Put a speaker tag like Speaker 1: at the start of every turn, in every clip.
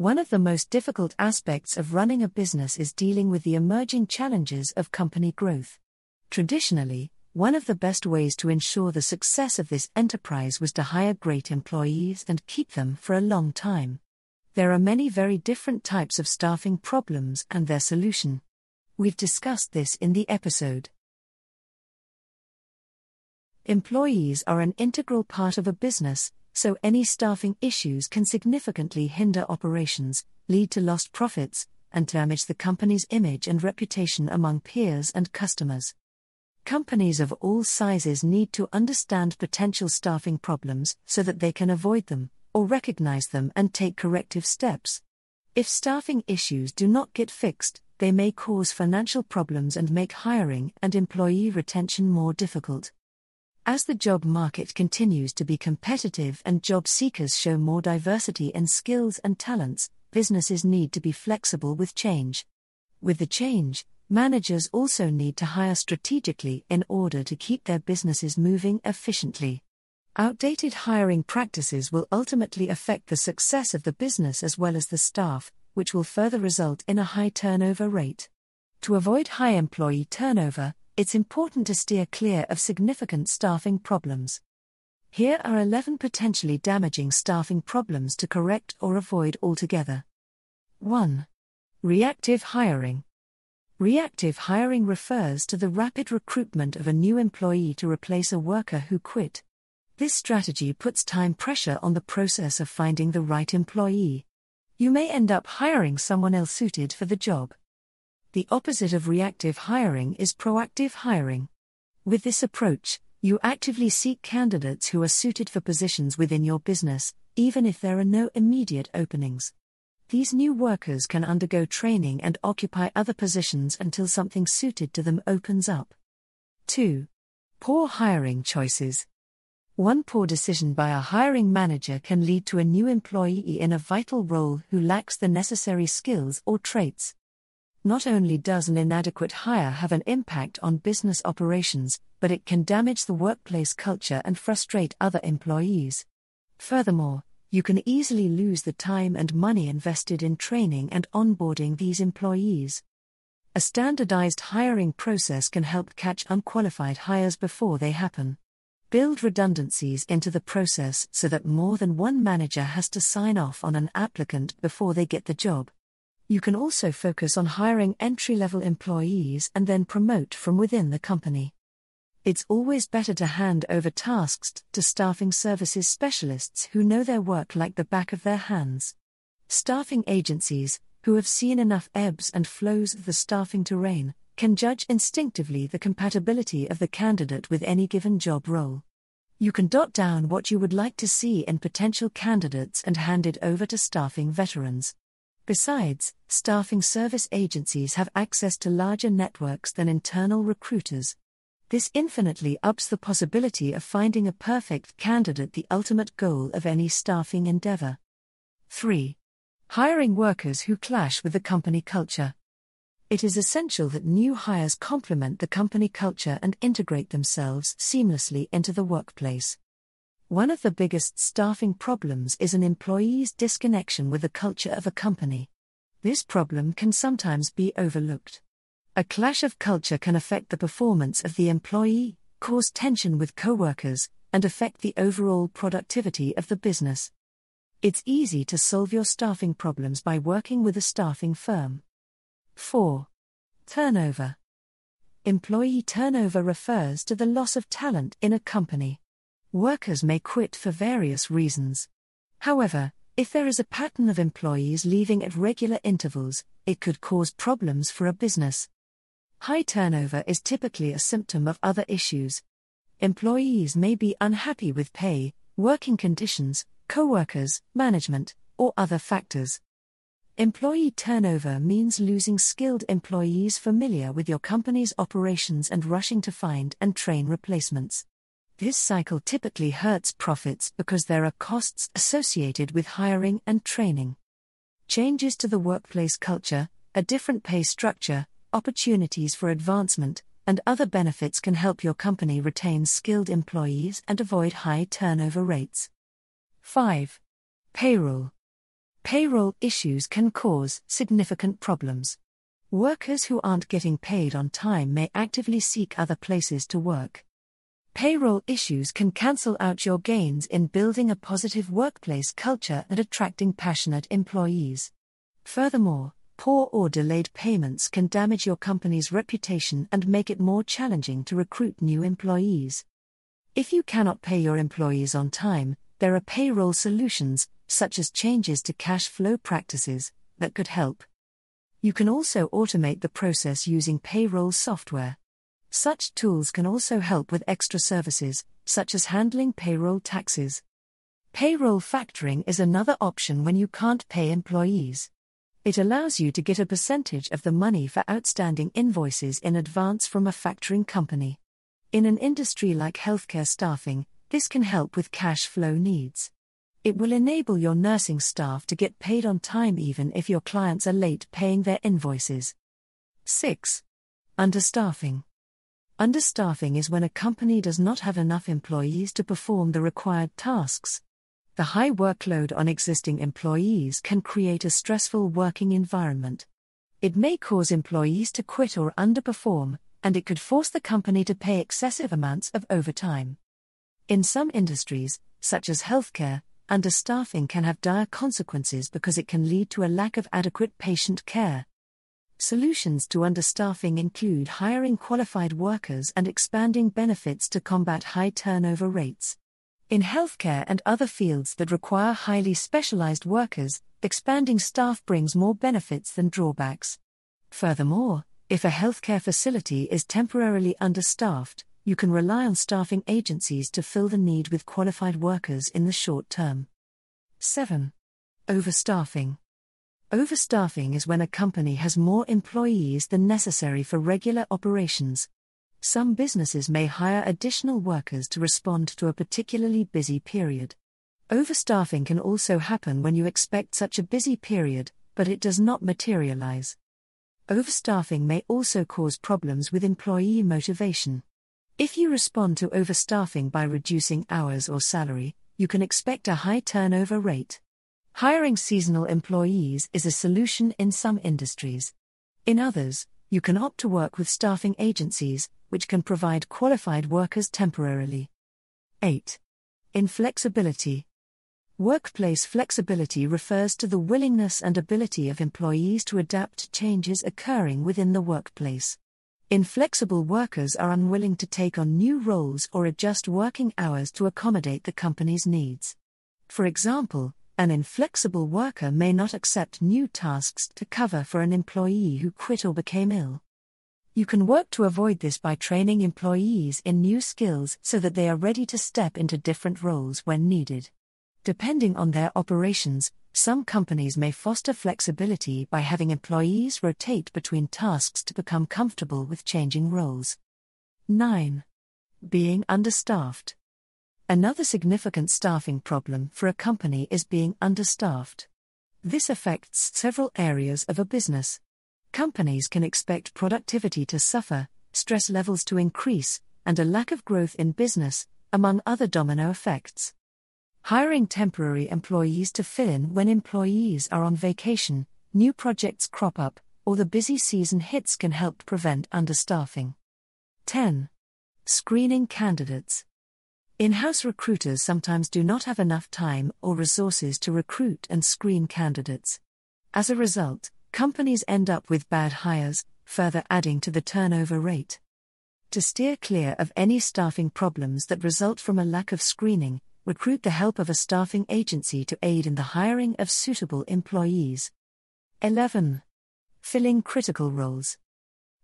Speaker 1: One of the most difficult aspects of running a business is dealing with the emerging challenges of company growth. Traditionally, one of the best ways to ensure the success of this enterprise was to hire great employees and keep them for a long time. There are many very different types of staffing problems and their solution. We've discussed this in the episode. Employees are an integral part of a business, so any staffing issues can significantly hinder operations, lead to lost profits, and damage the company's image and reputation among peers and customers. Companies of all sizes need to understand potential staffing problems so that they can avoid them, or recognize them and take corrective steps. If staffing issues do not get fixed, they may cause financial problems and make hiring and employee retention more difficult. As the job market continues to be competitive and job seekers show more diversity in skills and talents, businesses need to be flexible with change. With the change, managers also need to hire strategically in order to keep their businesses moving efficiently. Outdated hiring practices will ultimately affect the success of the business as well as the staff, which will further result in a high turnover rate. To avoid high employee turnover, it's important to steer clear of significant staffing problems. Here are 11 potentially damaging staffing problems to correct or avoid altogether. 1. Reactive hiring. Reactive hiring refers to the rapid recruitment of a new employee to replace a worker who quit. This strategy puts time pressure on the process of finding the right employee. You may end up hiring someone else suited for the job. The opposite of reactive hiring is proactive hiring. With this approach, you actively seek candidates who are suited for positions within your business, even if there are no immediate openings. These new workers can undergo training and occupy other positions until something suited to them opens up. 2. Poor hiring choices. One poor decision by a hiring manager can lead to a new employee in a vital role who lacks the necessary skills or traits. Not only does an inadequate hire have an impact on business operations, but it can damage the workplace culture and frustrate other employees. Furthermore, you can easily lose the time and money invested in training and onboarding these employees. A standardized hiring process can help catch unqualified hires before they happen. Build redundancies into the process so that more than one manager has to sign off on an applicant before they get the job. You can also focus on hiring entry level employees and then promote from within the company. It's always better to hand over tasks to staffing services specialists who know their work like the back of their hands. Staffing agencies, who have seen enough ebbs and flows of the staffing terrain, can judge instinctively the compatibility of the candidate with any given job role. You can dot down what you would like to see in potential candidates and hand it over to staffing veterans. Besides, staffing service agencies have access to larger networks than internal recruiters. This infinitely ups the possibility of finding a perfect candidate, the ultimate goal of any staffing endeavor. 3. Hiring workers who clash with the company culture. It is essential that new hires complement the company culture and integrate themselves seamlessly into the workplace. One of the biggest staffing problems is an employee's disconnection with the culture of a company. This problem can sometimes be overlooked. A clash of culture can affect the performance of the employee, cause tension with coworkers, and affect the overall productivity of the business. It's easy to solve your staffing problems by working with a staffing firm. 4. Turnover. Employee turnover refers to the loss of talent in a company. Workers may quit for various reasons. However, if there is a pattern of employees leaving at regular intervals, it could cause problems for a business. High turnover is typically a symptom of other issues. Employees may be unhappy with pay, working conditions, co workers, management, or other factors. Employee turnover means losing skilled employees familiar with your company's operations and rushing to find and train replacements. This cycle typically hurts profits because there are costs associated with hiring and training. Changes to the workplace culture, a different pay structure, opportunities for advancement, and other benefits can help your company retain skilled employees and avoid high turnover rates. 5. Payroll. Payroll issues can cause significant problems. Workers who aren't getting paid on time may actively seek other places to work. Payroll issues can cancel out your gains in building a positive workplace culture and attracting passionate employees. Furthermore, poor or delayed payments can damage your company's reputation and make it more challenging to recruit new employees. If you cannot pay your employees on time, there are payroll solutions, such as changes to cash flow practices, that could help. You can also automate the process using payroll software. Such tools can also help with extra services, such as handling payroll taxes. Payroll factoring is another option when you can't pay employees. It allows you to get a percentage of the money for outstanding invoices in advance from a factoring company. In an industry like healthcare staffing, this can help with cash flow needs. It will enable your nursing staff to get paid on time even if your clients are late paying their invoices. 6. Understaffing. Understaffing is when a company does not have enough employees to perform the required tasks. The high workload on existing employees can create a stressful working environment. It may cause employees to quit or underperform, and it could force the company to pay excessive amounts of overtime. In some industries, such as healthcare, understaffing can have dire consequences because it can lead to a lack of adequate patient care. Solutions to understaffing include hiring qualified workers and expanding benefits to combat high turnover rates. In healthcare and other fields that require highly specialized workers, expanding staff brings more benefits than drawbacks. Furthermore, if a healthcare facility is temporarily understaffed, you can rely on staffing agencies to fill the need with qualified workers in the short term. 7. Overstaffing. Overstaffing is when a company has more employees than necessary for regular operations. Some businesses may hire additional workers to respond to a particularly busy period. Overstaffing can also happen when you expect such a busy period, but it does not materialize. Overstaffing may also cause problems with employee motivation. If you respond to overstaffing by reducing hours or salary, you can expect a high turnover rate. Hiring seasonal employees is a solution in some industries. In others, you can opt to work with staffing agencies, which can provide qualified workers temporarily. 8. Inflexibility. Workplace flexibility refers to the willingness and ability of employees to adapt to changes occurring within the workplace. Inflexible workers are unwilling to take on new roles or adjust working hours to accommodate the company's needs. For example, an inflexible worker may not accept new tasks to cover for an employee who quit or became ill. You can work to avoid this by training employees in new skills so that they are ready to step into different roles when needed. Depending on their operations, some companies may foster flexibility by having employees rotate between tasks to become comfortable with changing roles. 9. Being understaffed. Another significant staffing problem for a company is being understaffed. This affects several areas of a business. Companies can expect productivity to suffer, stress levels to increase, and a lack of growth in business, among other domino effects. Hiring temporary employees to fill in when employees are on vacation, new projects crop up, or the busy season hits can help prevent understaffing. 10. Screening candidates. In house recruiters sometimes do not have enough time or resources to recruit and screen candidates. As a result, companies end up with bad hires, further adding to the turnover rate. To steer clear of any staffing problems that result from a lack of screening, recruit the help of a staffing agency to aid in the hiring of suitable employees. 11. Filling critical roles.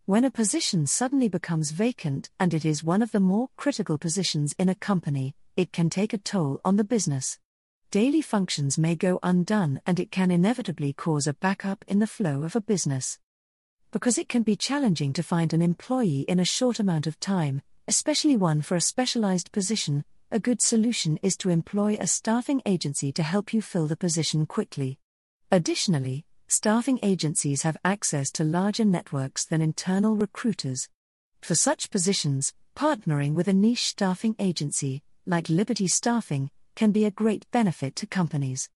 Speaker 1: When a position suddenly becomes vacant and it is one of the more critical positions in a company, it can take a toll on the business. Daily functions may go undone and it can inevitably cause a backup in the flow of a business. Because it can be challenging to find an employee in a short amount of time, especially one for a specialized position, a good solution is to employ a staffing agency to help you fill the position quickly. Additionally, staffing agencies have access to larger networks than internal recruiters. For such positions, partnering with a niche staffing agency, like Liberty Staffing, can be a great benefit to companies.